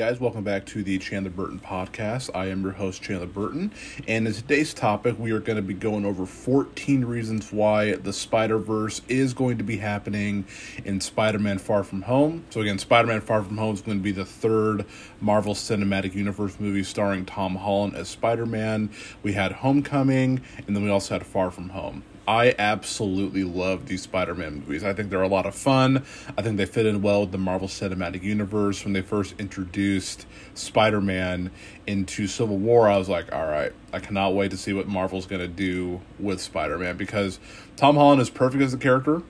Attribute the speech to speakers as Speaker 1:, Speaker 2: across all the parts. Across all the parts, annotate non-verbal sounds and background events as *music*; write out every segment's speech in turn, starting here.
Speaker 1: Guys, welcome back to the Chandler Burton podcast. I am your host, Chandler Burton, and in today's topic, we are going to be going over 14 reasons why the Spider Verse is going to be happening in Spider Man Far From Home. So, again, Spider Man Far From Home is going to be the third Marvel Cinematic Universe movie starring Tom Holland as Spider Man. We had Homecoming, and then we also had Far From Home. I absolutely love these Spider Man movies. I think they're a lot of fun. I think they fit in well with the Marvel Cinematic Universe. When they first introduced Spider Man into Civil War, I was like, all right, I cannot wait to see what Marvel's going to do with Spider Man because Tom Holland is perfect as a character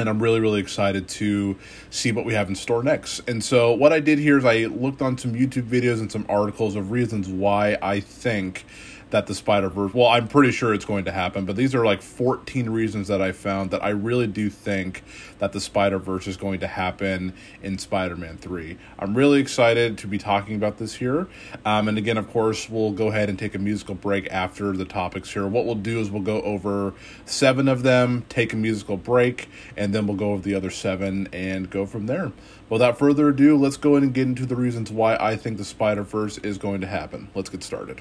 Speaker 1: and I'm really, really excited to see what we have in store next. And so, what I did here is I looked on some YouTube videos and some articles of reasons why I think that the Spider Verse. Well, I'm pretty sure it's going to happen, but these are like 14 reasons that I found that I really do think that the Spider Verse is going to happen in Spider Man 3. I'm really excited to be talking about this here. Um, and again, of course, we'll go ahead and take a musical break after the topics here. What we'll do is we'll go over seven of them, take a musical break, and then we'll go over the other seven and go from there. Without further ado, let's go in and get into the reasons why I think the Spider Verse is going to happen. Let's get started.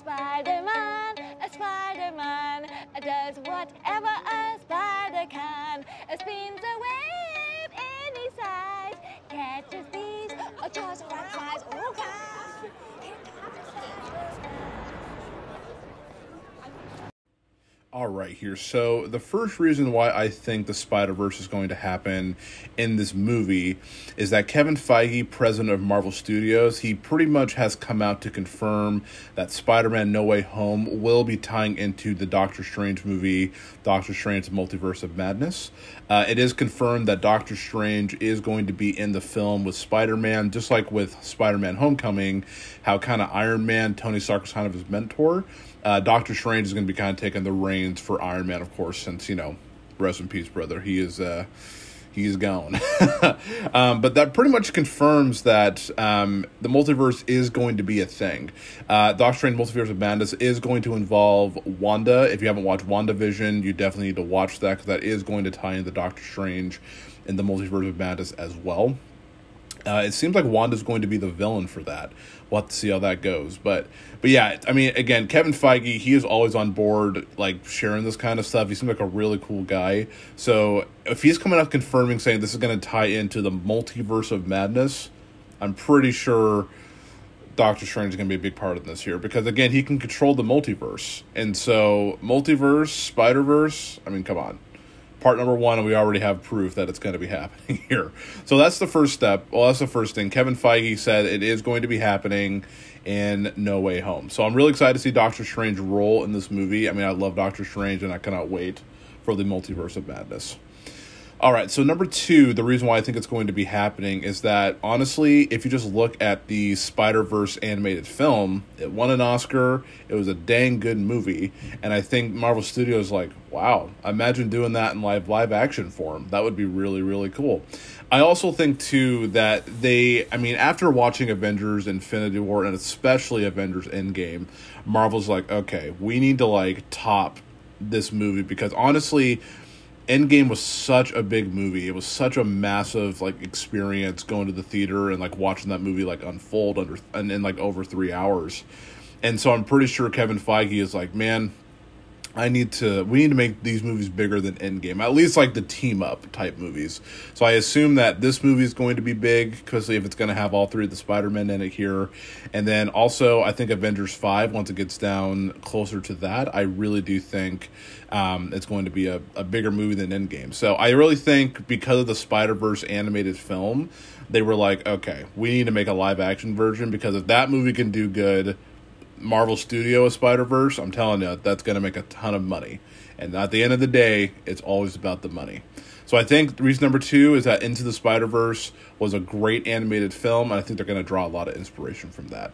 Speaker 2: Spider-Man, a Spider-Man does whatever a spider can. Spins a web any size, catches thieves, or draws butterflies. Oh, God!
Speaker 1: All right, here. So, the first reason why I think the Spider Verse is going to happen in this movie is that Kevin Feige, president of Marvel Studios, he pretty much has come out to confirm that Spider Man No Way Home will be tying into the Doctor Strange movie, Doctor Strange Multiverse of Madness. Uh, it is confirmed that Doctor Strange is going to be in the film with Spider Man, just like with Spider Man Homecoming, how kind of Iron Man, Tony Stark was kind of his mentor uh, Doctor Strange is going to be kind of taking the reins for Iron Man, of course, since you know, rest in peace, brother. He is uh, he's gone. *laughs* um, but that pretty much confirms that um, the multiverse is going to be a thing. Uh, Doctor Strange Multiverse of Madness is going to involve Wanda. If you haven't watched WandaVision, you definitely need to watch that because that is going to tie into Doctor Strange in the Multiverse of Madness as well. Uh, it seems like Wanda's going to be the villain for that. We'll have to see how that goes. But but yeah, I mean, again, Kevin Feige, he is always on board, like sharing this kind of stuff. He seems like a really cool guy. So if he's coming out confirming saying this is going to tie into the multiverse of madness, I'm pretty sure Doctor Strange is going to be a big part of this here because again, he can control the multiverse, and so multiverse, Spider Verse. I mean, come on part number one, and we already have proof that it's going to be *laughs* happening here. So that's the first step. Well, that's the first thing. Kevin Feige said it is going to be happening in No Way Home. So I'm really excited to see Doctor Strange role in this movie. I mean, I love Doctor Strange, and I cannot wait for the multiverse of madness. All right, so number two, the reason why I think it's going to be happening is that honestly, if you just look at the Spider Verse animated film, it won an Oscar. It was a dang good movie, and I think Marvel Studios like, wow, imagine doing that in live live action form. That would be really really cool. I also think too that they, I mean, after watching Avengers: Infinity War and especially Avengers Endgame, Marvel's like, okay, we need to like top this movie because honestly Endgame was such a big movie. It was such a massive like experience going to the theater and like watching that movie like unfold under and in like over three hours. And so I'm pretty sure Kevin Feige is like, man, I need to we need to make these movies bigger than Endgame. At least like the team up type movies. So I assume that this movie is going to be big because if it's going to have all three of the Spider-Men in it here. And then also I think Avengers 5 once it gets down closer to that, I really do think um, it's going to be a, a bigger movie than Endgame. So I really think because of the Spider-Verse animated film, they were like, okay, we need to make a live action version because if that movie can do good, Marvel Studio Spider Verse, I'm telling you, that's going to make a ton of money. And at the end of the day, it's always about the money. So I think reason number two is that Into the Spider Verse was a great animated film, and I think they're going to draw a lot of inspiration from that.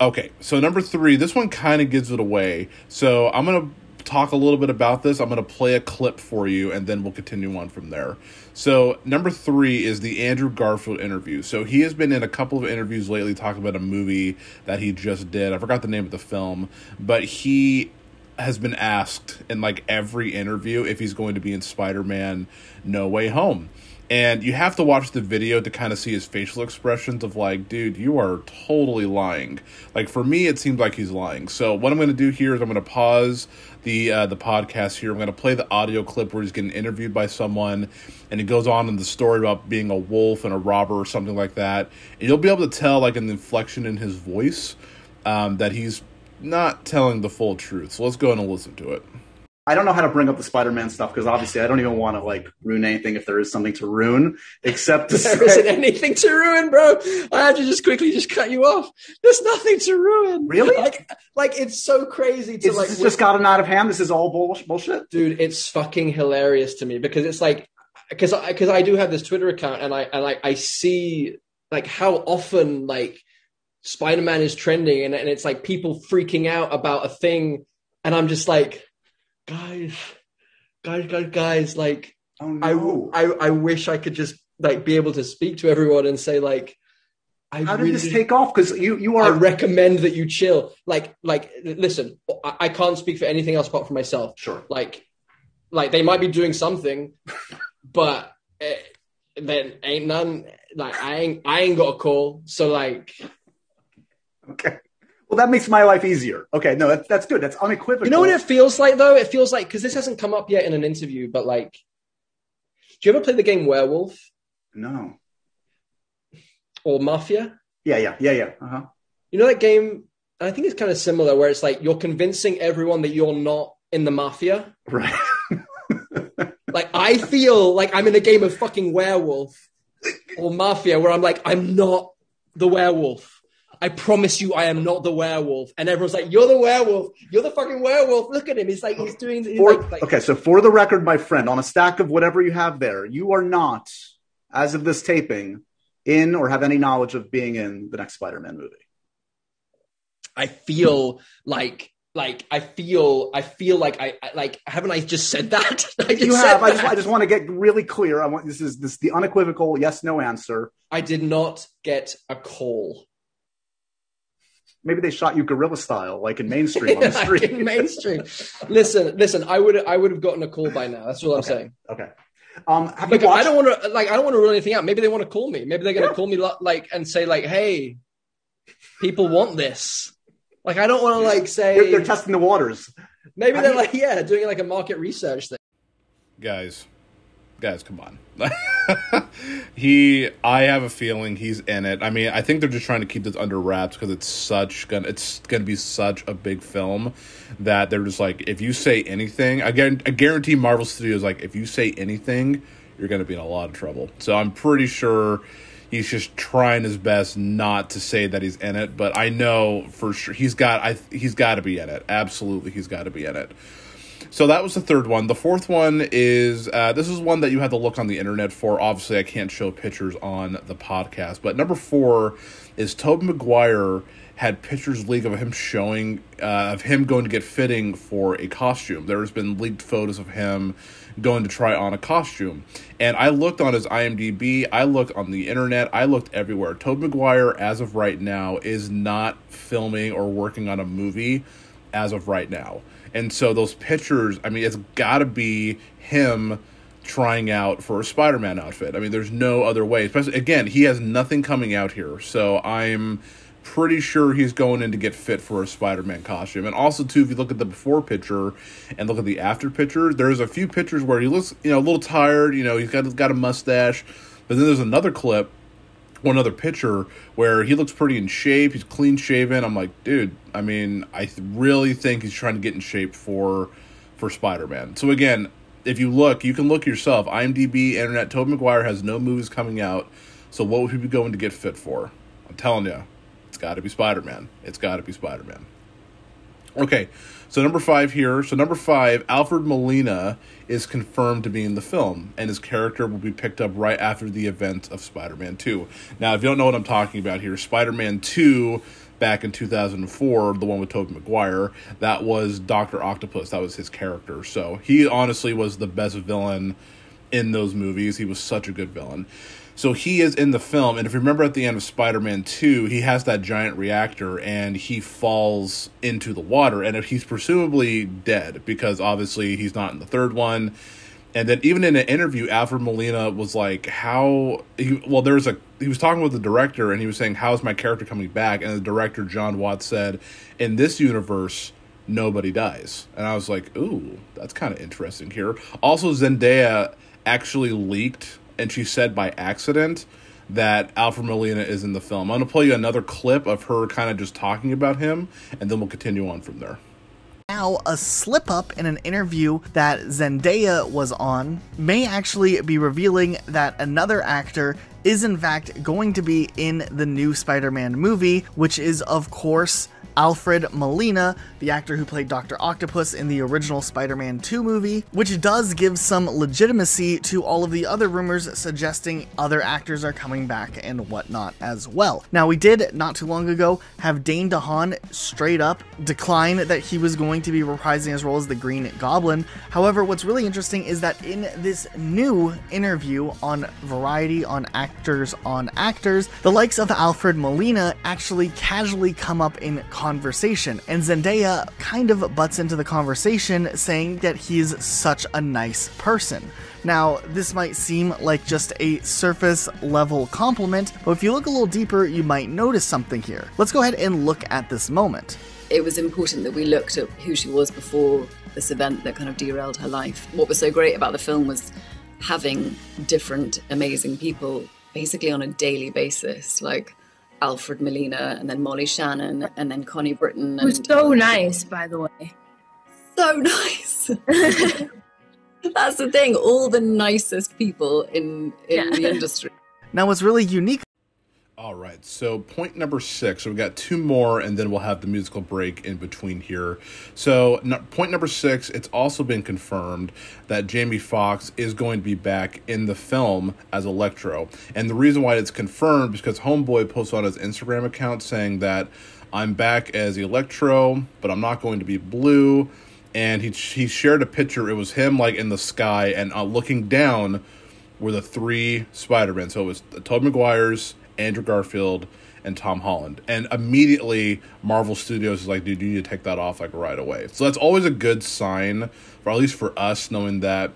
Speaker 1: Okay, so number three, this one kind of gives it away. So I'm going to talk a little bit about this. I'm going to play a clip for you and then we'll continue on from there. So, number three is the Andrew Garfield interview. So, he has been in a couple of interviews lately talking about a movie that he just did. I forgot the name of the film, but he has been asked in like every interview if he's going to be in Spider-Man No Way Home. And you have to watch the video to kind of see his facial expressions of like, dude, you are totally lying. Like for me, it seems like he's lying. So what I'm going to do here is I'm going to pause the uh, the podcast here. I'm going to play the audio clip where he's getting interviewed by someone, and he goes on in the story about being a wolf and a robber or something like that. And you'll be able to tell like an inflection in his voice um, that he's not telling the full truth. So let's go and listen to it.
Speaker 3: I don't know how to bring up the Spider-Man stuff because obviously I don't even want to like ruin anything if there is something to ruin, except to *laughs*
Speaker 4: There *laughs*
Speaker 3: say,
Speaker 4: isn't anything to ruin, bro. I had to just quickly just cut you off. There's nothing to ruin.
Speaker 3: Really?
Speaker 4: Like, like it's so crazy to
Speaker 3: It's
Speaker 4: like.
Speaker 3: this just gotten out of hand. This is all bull- bullshit.
Speaker 4: dude, it's fucking hilarious to me because it's like, because I, because I do have this Twitter account and I and like I see like how often like Spider-Man is trending and and it's like people freaking out about a thing, and I'm just like, guys, guys, guys, guys, like.
Speaker 3: Oh
Speaker 4: I,
Speaker 3: no!
Speaker 4: I I wish I could just like be able to speak to everyone and say like I
Speaker 3: how did
Speaker 4: really
Speaker 3: this take off? Because you you are.
Speaker 4: I recommend that you chill. Like like listen, I, I can't speak for anything else apart from myself.
Speaker 3: sure.
Speaker 4: Like like they might be doing something, *laughs* but eh, then ain't none. Like I ain't I ain't got a call. So like
Speaker 3: Okay. Well, that makes my life easier. Okay, no, that's that's good. That's unequivocal.
Speaker 4: you know what it feels like though. It feels like because this hasn't come up yet in an interview, but like, do you ever play the game Werewolf
Speaker 3: No.
Speaker 4: or Mafia?
Speaker 3: Yeah, yeah, yeah, yeah. Uh huh.
Speaker 4: You know that game? I think it's kind of similar, where it's like you're convincing everyone that you're not in the mafia.
Speaker 3: Right. *laughs*
Speaker 4: Like I feel like I'm in a game of fucking werewolf or mafia, where I'm like I'm not the werewolf. I promise you, I am not the werewolf. And everyone's like, "You're the werewolf. You're the fucking werewolf. Look at him. He's like he's doing." He's
Speaker 3: For,
Speaker 4: like, like,
Speaker 3: okay, so for the record, my friend, on a stack of whatever you have there, you are not, as of this taping, in or have any knowledge of being in the next Spider-Man movie.
Speaker 4: I feel like. Like I feel, I feel like I, I like haven't I just said that? *laughs* I just
Speaker 3: You have. I just. I just want to get really clear. I want this is this the unequivocal yes no answer.
Speaker 4: I did not get a call.
Speaker 3: Maybe they shot you guerrilla style, like in mainstream on the *laughs* street.
Speaker 4: in mainstream. Listen, listen. I would, I would have gotten a call by now. That's all I'm saying.
Speaker 3: Okay. Um, have
Speaker 4: Like,
Speaker 3: you watched?
Speaker 4: I don't want to, like, I don't want to rule anything out. Maybe they want to call me. Maybe they're going to
Speaker 3: Yeah.
Speaker 4: call me, like, and say, like, "Hey, people want this." Like, I don't want to, like, say.
Speaker 3: they're, they're testing the waters.
Speaker 4: maybe
Speaker 3: Have
Speaker 4: they're
Speaker 3: you-
Speaker 4: like, yeah, doing like a market research thing.
Speaker 1: guys guys come on. *laughs* He i have a feeling he's in it. I mean i think they're just trying to keep this under wraps because it's such gonna it's gonna be such a big film that they're just like if you say anything again, I guarantee marvel studios like if you say anything you're gonna be in a lot of trouble. So i'm pretty sure he's just trying his best not to say that he's in it but i know for sure he's got i he's got to be in it. Absolutely he's got to be in it so that was the third one. The fourth one is uh, this is one that you have to look on the internet for. Obviously, I can't show pictures on the podcast. But number four is Tobey Maguire had pictures leaked of him showing uh, of him going to get fitting for a costume. There has been leaked photos of him going to try on a costume, and I looked on his IMDb. I looked on the internet. I looked everywhere. Tobey Maguire, as of right now, is not filming or working on a movie as of right now. And so those pictures, I mean, it's got to be him trying out for a Spider-Man outfit. I mean, there's no other way. Especially again, he has nothing coming out here, so I'm pretty sure he's going in to get fit for a Spider-Man costume. And also, too, if you look at the before picture and look at the after picture, there's a few pictures where he looks, you know, a little tired. You know, he's got got a mustache, but then there's another clip one other picture where he looks pretty in shape. He's clean shaven. I'm like, dude. I mean, I th- really think he's trying to get in shape for for Spider Man. So again, if you look, you can look yourself. IMDb, internet. Tobey Maguire has no movies coming out. So what would he be going to get fit for? I'm telling you, it's got to be Spider Man. It's got to be Spider Man. Okay, so number five here. So number five, Alfred Molina is confirmed to be in the film, and his character will be picked up right after the event of Spider-Man Two. Now, if you don't know what I'm talking about here, Spider-Man Two, back in 2004, the one with Tobey Maguire, that was Doctor Octopus. That was his character. So he honestly was the best villain in those movies. He was such a good villain. So he is in the film, and if you remember at the end of Spider Man 2, he has that giant reactor and he falls into the water, and he's presumably dead because obviously he's not in the third one. And then even in an interview, Alfred Molina was like, "How?" He, well, there's a he was talking with the director, and he was saying, "How's my character coming back?" And the director John Watts said, "In this universe, nobody dies." And I was like, "Ooh, that's kind of interesting here." Also, Zendaya actually leaked, and she said by accident that Alfred Molina is in the film. I'm gonna play you another clip of her kind of just talking about him, and then we'll continue on from there
Speaker 5: now a slip up in an interview that Zendaya was on may actually be revealing that another actor is in fact going to be in the new Spider Man movie, which is, of course, Alfred Molina, the actor who played Dr. Octopus in the original Spider Man 2 movie, which does give some legitimacy to all of the other rumors suggesting other actors are coming back and whatnot as well. Now, we did not too long ago have Dane DeHaan straight up decline that he was going to be reprising his role as the Green Goblin. However, what's really interesting is that in this new interview on Variety on Actors on Actors, the likes of Alfred Molina actually casually come up in conversation, and Zendaya kind of butts into the conversation saying that he's such a nice person. Now, this might seem like just a surface level compliment, but if you look a little deeper, you might notice something here. Let's go ahead and look at this moment.
Speaker 6: It was important that we looked at who she was before this event that kind of derailed her life. What was so great about the film was having different amazing people basically on a daily basis. Like, Alfred Molina and then Molly Shannon and then Connie Britton. And...
Speaker 7: Who's so nice, by the way.
Speaker 6: So nice. *laughs* That's the thing. All the nicest people in in yeah. the industry.
Speaker 5: Now, what's really unique
Speaker 1: all right, so point number six. So we got two more, and then we'll have the musical break in between here. So point number six. It's also been confirmed that Jamie Foxx is going to be back in the film as Electro, and the reason why it's confirmed is because Homeboy posted on his Instagram account saying that I'm back as Electro, but I'm not going to be blue. And he he shared a picture. It was him like in the sky and uh, looking down were the three Spider Men. So it was Tobey Maguire's Andrew Garfield, and Tom Holland. And immediately Marvel Studios is like, dude, you need to take that off like right away. So that's always a good sign, for at least for us, knowing that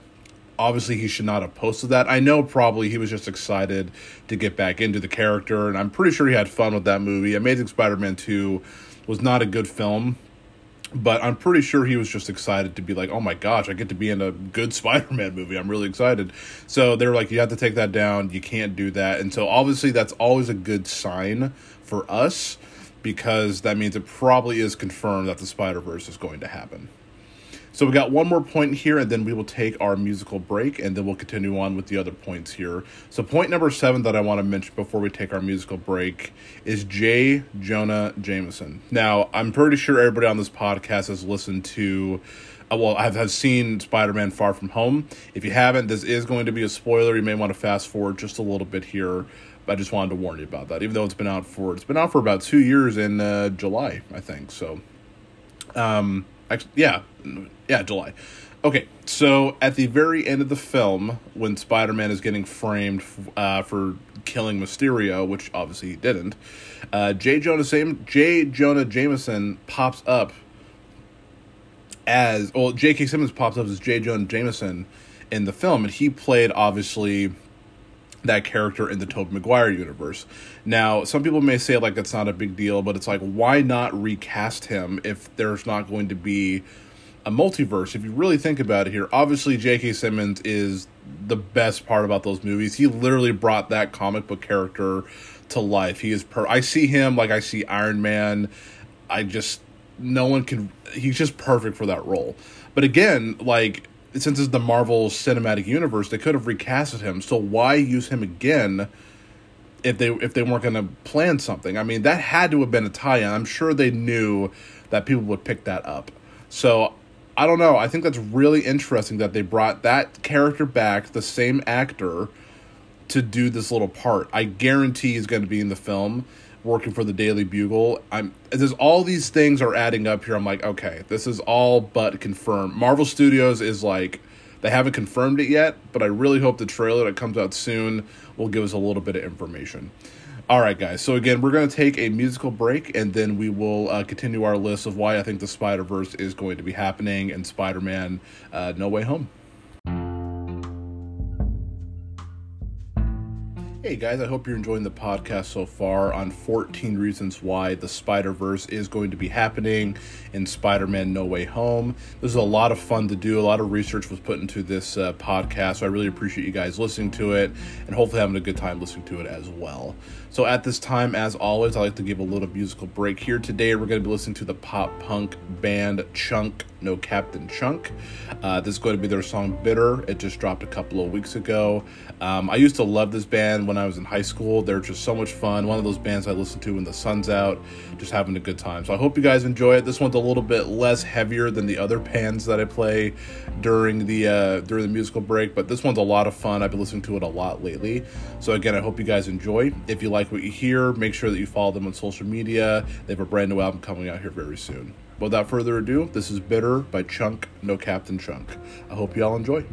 Speaker 1: obviously he should not have posted that. I know probably he was just excited to get back into the character, and I'm pretty sure he had fun with that movie. Amazing Spider-Man 2 was not a good film, but I'm pretty sure he was just excited to be like, oh my gosh, I get to be in a good *laughs* Spider Man movie. I'm really excited. So they're like, you have to take that down. You can't do that. And so obviously, that's always a good sign for us because that means it probably is confirmed that the Spider Verse is going to happen. So we got one more point here, and then we will take our musical break, and then we'll continue on with the other points here. So point number seven that I want to mention before we take our musical break is J. Jonah Jameson. Now I'm pretty sure everybody on this podcast has listened to. Uh, well, I've, have seen Spider-Man: Far From Home. If you haven't, this is going to be a spoiler. You may want to fast forward just a little bit here. I just wanted to warn you about that. Even though it's been out for it's been out for about two years in uh, July, I think. So, um, actually, yeah, yeah, July. Okay, so at the very end of the film, when Spider Man is getting framed uh, for killing Mysterio, which obviously he didn't, uh, J. Jonah, Sam- J. Jonah Jameson pops up as, well, J.K. Simmons pops up as J. Jonah Jameson in the film, and he played, obviously, that character in the Tobey Maguire universe. Now, some people may say, like, that's not a big deal, but it's like, why not recast him if there's not going to be a multiverse. If you really think about it here, obviously J.K. Simmons is the best part about those movies. He literally brought that comic book character to life. He is per. I see him like I see Iron Man. I just no one can. He's just perfect for that role. But again, like since it's the Marvel Cinematic Universe, they could have recasted him. So why use him again? If they if they weren't going to plan something, I mean that had to have been a tie-in. I'm sure they knew that people would pick that up. So I don't know. I think that's really interesting that they brought that character back, the same actor, to do this little part. I guarantee he's going to be in the film, working for the Daily Bugle. I'm there's all these things are adding up here. I'm like, okay, this is all but confirmed. Marvel Studios is like They haven't confirmed it yet, but I really hope the trailer that comes out soon will give us a little bit of information. All right, guys. So again, we're going to take a musical break, and then we will uh, continue our list of why I think the Spider Verse is going to be happening and Spider Man uh, No Way Home. Hey guys, I hope you're enjoying the podcast so far on 14 reasons why the Spider Verse is going to be happening in Spider Man No Way Home. This is a lot of fun to do. A lot of research was put into this uh, podcast, so I really appreciate you guys listening to it and hopefully having a good time listening to it as well. So, at this time, as always, I like to give a little musical break here. Today, we're going to be listening to the pop punk band Chunk No Captain Chunk. Uh, this is going to be their song Bitter. It just dropped a couple of weeks ago. Um, I used to love this band when I was in high school. They're just so much fun. One of those bands I listen to when the sun's out, just having a good time. So I hope you guys enjoy it. This one's a little bit less heavier than the other bands that I play during the uh, during the musical break, but this one's a lot of fun. I've been listening to it a lot lately. So again, I hope you guys enjoy. If you like what you hear, make sure that you follow them on social media. They have a brand new album coming out here very soon. Without further ado, this is Bitter by Chunk, No Captain Chunk. I hope you all enjoy.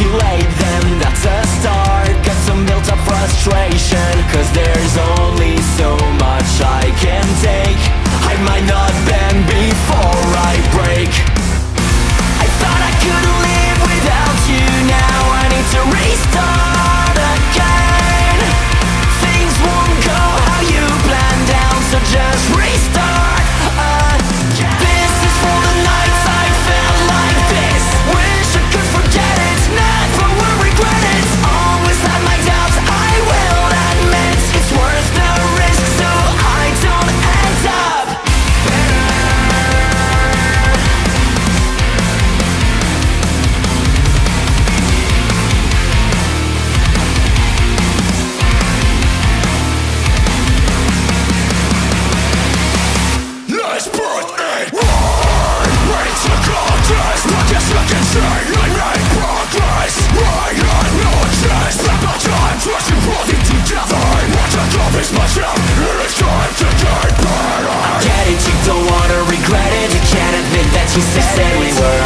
Speaker 8: Articulate them you don't wanna regret it. You can't admit that you said we were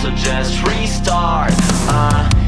Speaker 8: So just restart again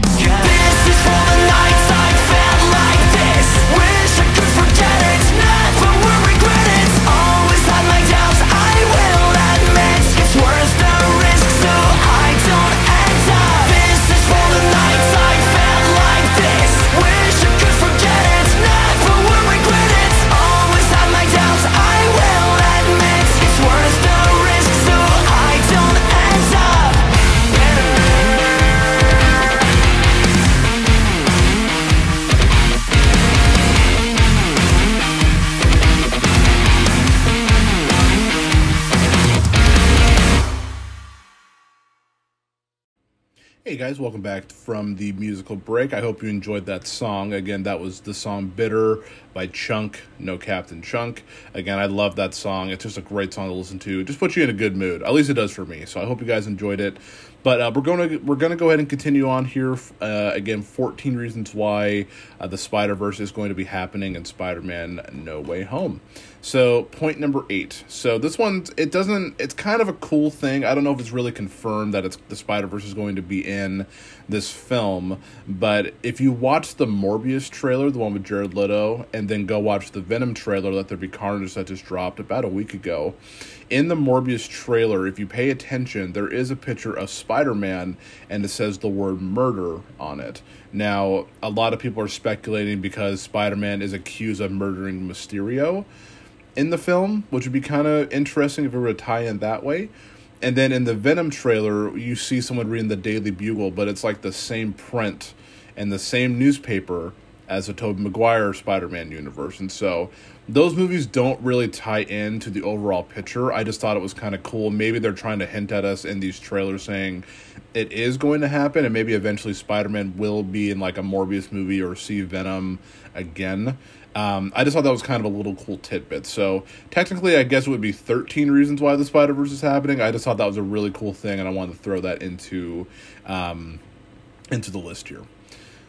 Speaker 1: guys, welcome back from the musical break. I hope you enjoyed that song. Again, that was the song Bitter by Chunk, No Captain Chunk. Again, I love that song. It's just a great song to listen to. It just puts you in a good mood. At least it does for me. So I hope you guys enjoyed it. But uh, we're to we're to go ahead and continue on here. Uh, again, 14 reasons why uh, the Spider Verse is going to be happening in Spider Man No Way Home. So point number eight. So this one, it doesn't. It's kind of a cool thing. I don't know if it's really confirmed that it's the Spider Verse is going to be in this film, but if you watch the Morbius trailer, the one with Jared Leto, and then go watch the Venom trailer, Let There Be Carnage that just dropped about a week ago, in the Morbius trailer, if you pay attention, there is a picture of Spider Man, and it says the word murder on it. Now, a lot of people are speculating because Spider Man is accused of murdering Mysterio in the film, which would be kind of interesting if it were to tie in that way. And then in the Venom trailer, you see someone reading the Daily Bugle, but it's like the same print and the same newspaper as the Tobey Maguire Spider-Man universe. And so those movies don't really tie in to the overall picture. I just thought it was kind of cool. Maybe they're trying to hint at us in these trailers saying it is going to happen and maybe eventually Spider-Man will be in like a Morbius movie or see Venom again. Um, I just thought that was kind of a little cool tidbit. So technically, I guess it would be 13 reasons why the Spider Verse is happening. I just thought that was a really cool thing, and I wanted to throw that into um, into the list here.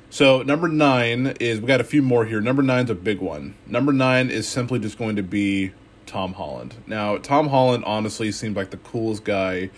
Speaker 1: So number nine is we got a few more here. Number nine's a big one. Number nine is simply just going to be Tom Holland. Now, Tom Holland honestly seemed like the coolest guy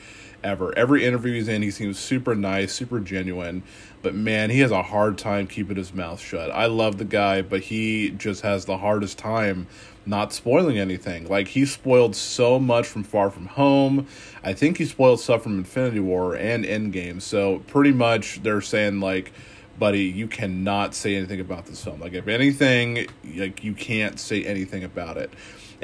Speaker 1: ever. Every interview he's in, he seems super nice, super genuine. But man, he has a hard time keeping his mouth shut. I love the guy, but he just has the hardest time not spoiling anything. Like he spoiled so much from Far From Home. I think he spoiled stuff from Infinity War and Endgame. So pretty much they're saying like buddy, you cannot say anything about this film. Like, if anything, like you can't say anything about it.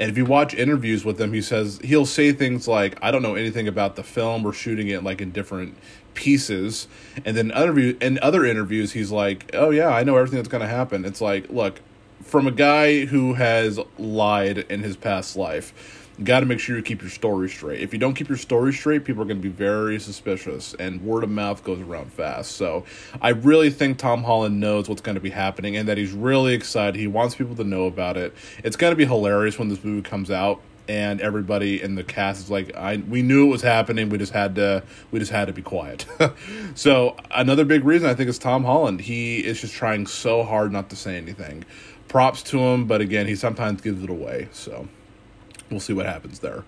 Speaker 1: And if you watch interviews with him, he says he'll say things like, "I don't know anything about the film. We're shooting it like in different pieces." And then other in other interviews, he's like, "Oh yeah, I know everything that's going to happen." It's like, look, from a guy who has lied in his past life you got to make sure you keep your story straight. If you don't keep your story straight, people are going to be very suspicious, and word of mouth goes around fast. So I really think Tom Holland knows what's going to be happening and that he's really excited. He wants people to know about it. It's going to be hilarious when this movie comes out and everybody in the cast is like I we knew it was happening we just had to we just had to be quiet. *laughs* so another big reason I think is Tom Holland. He is just trying so hard not to say anything. Props to him, but again, he sometimes gives it away. So we'll see what happens there.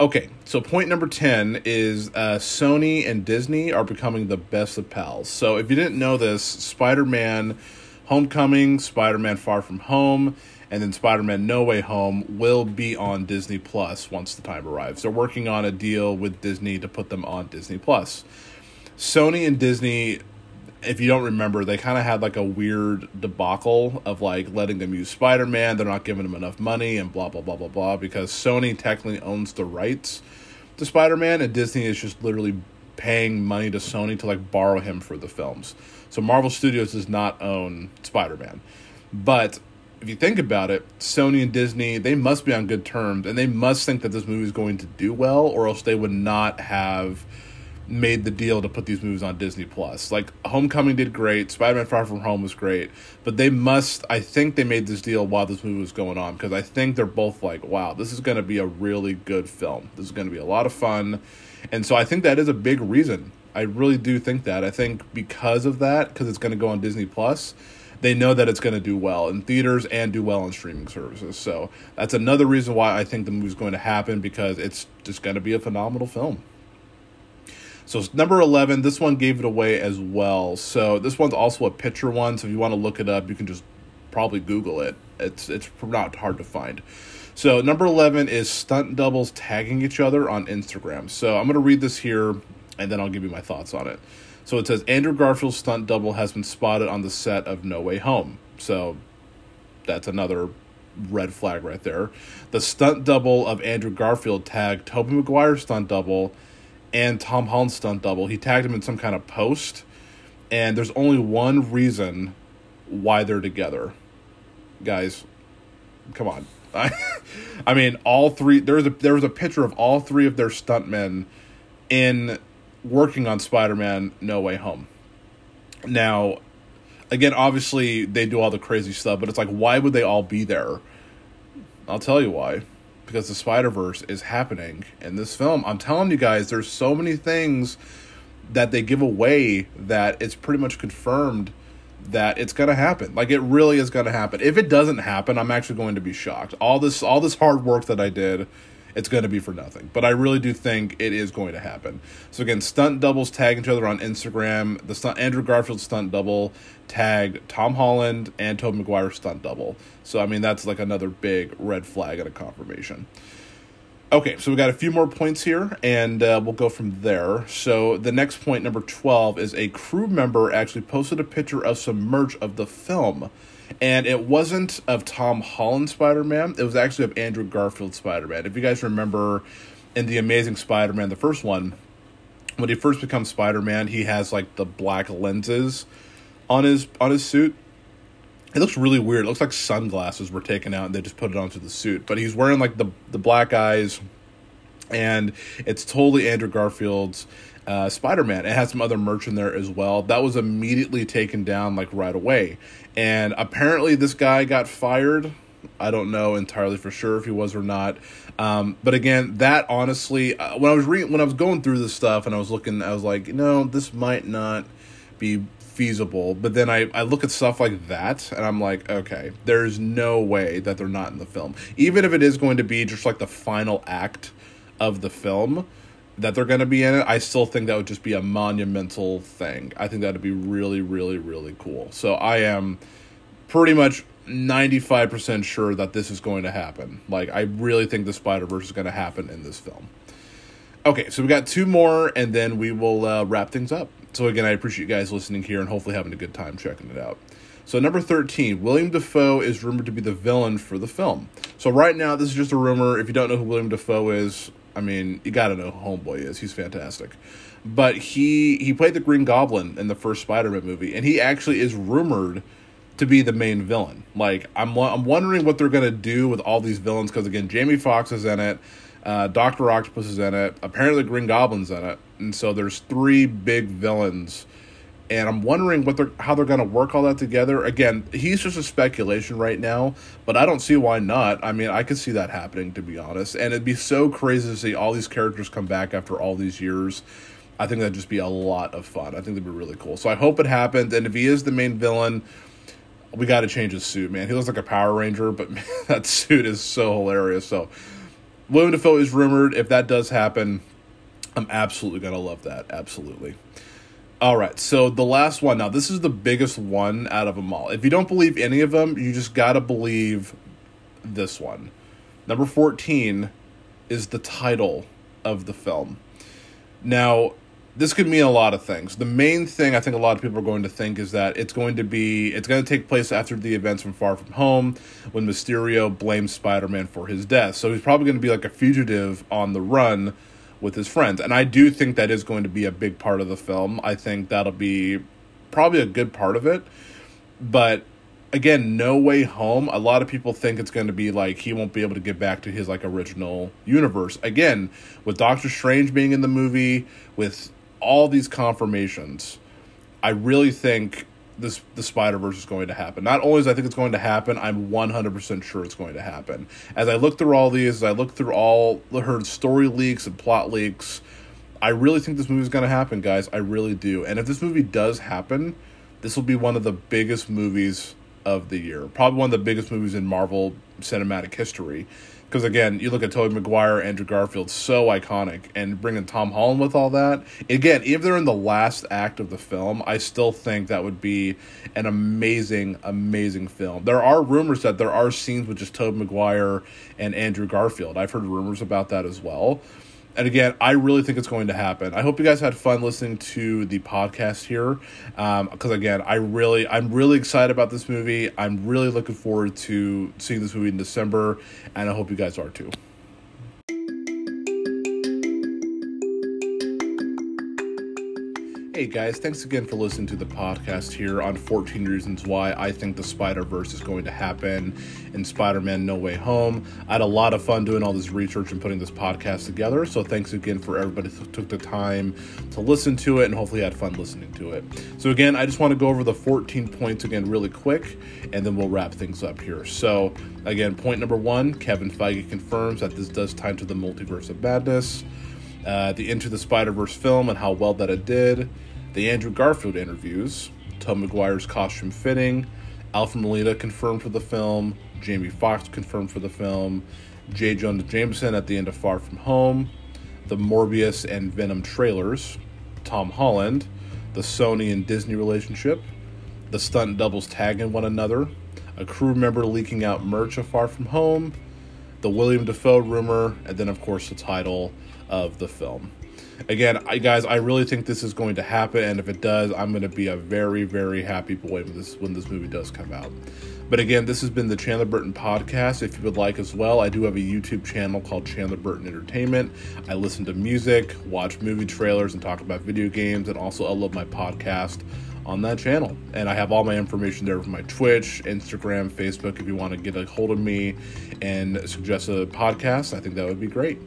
Speaker 1: Okay, so point number 10 is uh, Sony and Disney are becoming the best of pals. So if you didn't know this, Spider Man Homecoming, Spider Man Far From Home, and then Spider Man No Way Home will be on Disney Plus once the time arrives. They're working on a deal with Disney to put them on Disney Plus. Sony and Disney if you don't remember, they kind of had like a weird debacle of like letting them use Spider Man. They're not giving them enough money and blah, blah, blah, blah, blah, because Sony technically owns the rights to Spider Man and Disney is just literally paying money to Sony to like borrow him for the films. So Marvel Studios does not own Spider Man. But if you think about it, Sony and Disney, they must be on good terms and they must think that this movie is going to do well, or else they would not have made the deal to put these movies on Disney Plus. Like Homecoming did great, Spider-Man Far From Home was great, but they must I think they made this deal while this movie was going on because I think they're both like, wow, this is going to be a really good film. This is going to be a lot of fun. And so I think that is a big reason. I really do think that. I think because of that because it's going to go on Disney Plus, they know that it's going to do well in theaters and do well on streaming services. So that's another reason why I think the movie's going to happen because it's just going to be a phenomenal film. So number 11, this one gave it away as well. So this one's also a picture one. So if you want to look it up, you can just probably Google it. It's it's not hard to find. So number 11 is stunt doubles tagging each other on Instagram. So I'm going to read this here and then I'll give you my thoughts on it. So it says Andrew Garfield's stunt double has been spotted on the set of No Way Home. So that's another red flag right there. The stunt double of Andrew Garfield tagged Tobey Maguire's stunt double and Tom Holland stunt double. He tagged him in some kind of post, and there's only one reason why they're together. Guys, come on. I, *laughs* I mean, all three. There was a there was a picture of all three of their stuntmen in working on Spider-Man: No Way Home. Now, again, obviously they do all the crazy stuff, but it's like, why would they all be there? I'll tell you why because the Spider Verse is happening in this film. I'm telling you guys, there's so many things that they give away that it's pretty much confirmed that it's going to happen. Like it really is going to happen. If it doesn't happen, I'm actually going to be shocked. All this all this hard work that I did, it's going to be for nothing. But I really do think it is going to happen. So again, stunt doubles tag each other on Instagram. The stunt Andrew Garfield stunt double tagged Tom Holland and Tobey Maguire stunt double. So I mean that's like another big red flag and a confirmation. Okay, so we got a few more points here, and uh, we'll go from there. So the next point, number twelve, is a crew member actually posted a picture of some merch of the film, and it wasn't of Tom Holland Spider Man. It was actually of Andrew Garfield Spider Man. If you guys remember, in the Amazing Spider Man, the first one, when he first becomes Spider Man, he has like the black lenses on his on his suit. It looks really weird. It looks like sunglasses were taken out and they just put it onto the suit. But he's wearing like the the black eyes, and it's totally Andrew Garfield's uh, Spider Man. It had some other merch in there as well. That was immediately taken down like right away, and apparently this guy got fired. I don't know entirely for sure if he was or not. Um, but again, that honestly, uh, when I was reading, when I was going through this stuff and I was looking, I was like, no, this might not be feasible. But then I, I look at stuff like that and I'm like, okay, there's no way that they're not in the film. Even if it is going to be just like the final act of the film that they're going to be in it, I still think that would just be a monumental thing. I think that would be really, really, really cool. So I am pretty much 95% sure that this is going to happen. Like, I really think the Spider Verse is going to happen in this film. Okay, so we got two more, and then we will uh, wrap things up. So, again, I appreciate you guys listening here and hopefully having a good time checking it out. So, number 13, William Dafoe is rumored to be the villain for the film. So, right now, this is just a rumor. If you don't know who William Dafoe is, I mean, you gotta know who Homeboy is. He's fantastic. But he he played the Green Goblin in the first Spider-Man movie, and he actually is rumored to be the main villain. Like I'm I'm wondering what they're gonna do with all these villains because again, Jamie Foxx is in it, uh, Doctor Octopus is in it, apparently Green Goblin's in it, and so there's three big villains. And I'm wondering what they're how they're gonna work all that together. Again, he's just a speculation right now, but I don't see why not. I mean, I could see that happening to be honest, and it'd be so crazy to see all these characters come back after all these years. I think that'd just be a lot of fun. I think that'd be really cool. So I hope it happens. And if he is the main villain, we got to change his suit, man. He looks like a Power Ranger, but *laughs* man, that suit is so hilarious. So, William Dafoe is rumored. If that does happen, I'm absolutely gonna love that. Absolutely. All right, so the last one. Now, this is the biggest one out of them all. If you don't believe any of them, you just gotta believe this one. Number 14 is the title of the film. Now, this could mean a lot of things. The main thing I think a lot of people are going to think is that it's going to be it's going to take place after the events from Far From Home when Mysterio blames Spider-Man for his death. So he's probably going to be like a fugitive on the run with his friends. And I do think that is going to be a big part of the film. I think that'll be probably a good part of it. But again, No Way Home, a lot of people think it's going to be like he won't be able to get back to his like original universe. Again, with Doctor Strange being in the movie, with all these confirmations, I really think this the Spider Verse is going to happen. Not only is I think it's going to happen, I'm 100 percent sure it's going to happen. As I look through all these, as I look through all her story leaks and plot leaks, I really think this movie is going to happen, guys. I really do. And if this movie does happen, this will be one of the biggest movies of the year. Probably one of the biggest movies in Marvel cinematic history. Because again, you look at Tobey Maguire, Andrew Garfield, so iconic, and bringing Tom Holland with all that. Again, if they're in the last act of the film, I still think that would be an amazing, amazing film. There are rumors that there are scenes with just Tobey Maguire and Andrew Garfield. I've heard rumors about that as well. And again, I really think it's going to happen. I hope you guys had fun listening to the podcast here, because um, again, I really, I'm really excited about this movie. I'm really looking forward to seeing this movie in December, and I hope you guys are too. Hey guys, thanks again for listening to the podcast here on 14 Reasons Why I think the Spider Verse is going to happen in Spider Man No Way Home. I had a lot of fun doing all this research and putting this podcast together, so thanks again for everybody who took the time to listen to it and hopefully had fun listening to it. So, again, I just want to go over the 14 points again really quick and then we'll wrap things up here. So, again, point number one Kevin Feige confirms that this does tie to the multiverse of madness. Uh, the Into the Spider Verse film and how well that it did, the Andrew Garfield interviews, Tom Maguire's costume fitting, Alfred Molina confirmed for the film, Jamie Foxx confirmed for the film, J. Jonah Jameson at the end of Far From Home, the Morbius and Venom trailers, Tom Holland, the Sony and Disney relationship, the stunt doubles tagging one another, a crew member leaking out merch of Far From Home, the William Dafoe rumor, and then, of course, the title of the film. Again, I, guys, I really think this is going to happen, and if it does, I'm going to be a very, very happy boy when this when this movie does come out. But again, this has been the Chandler Burton podcast. If you would like as well, I do have a YouTube channel called Chandler Burton Entertainment. I listen to music, watch movie trailers, and talk about video games, and also upload my podcast on that channel. And I have all my information there from my Twitch, Instagram, Facebook. If you want to get a hold of me and suggest a podcast, I think that would be great.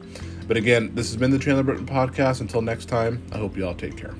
Speaker 1: But again, this has been the Chandler Burton podcast. Until next time, I hope you all take care.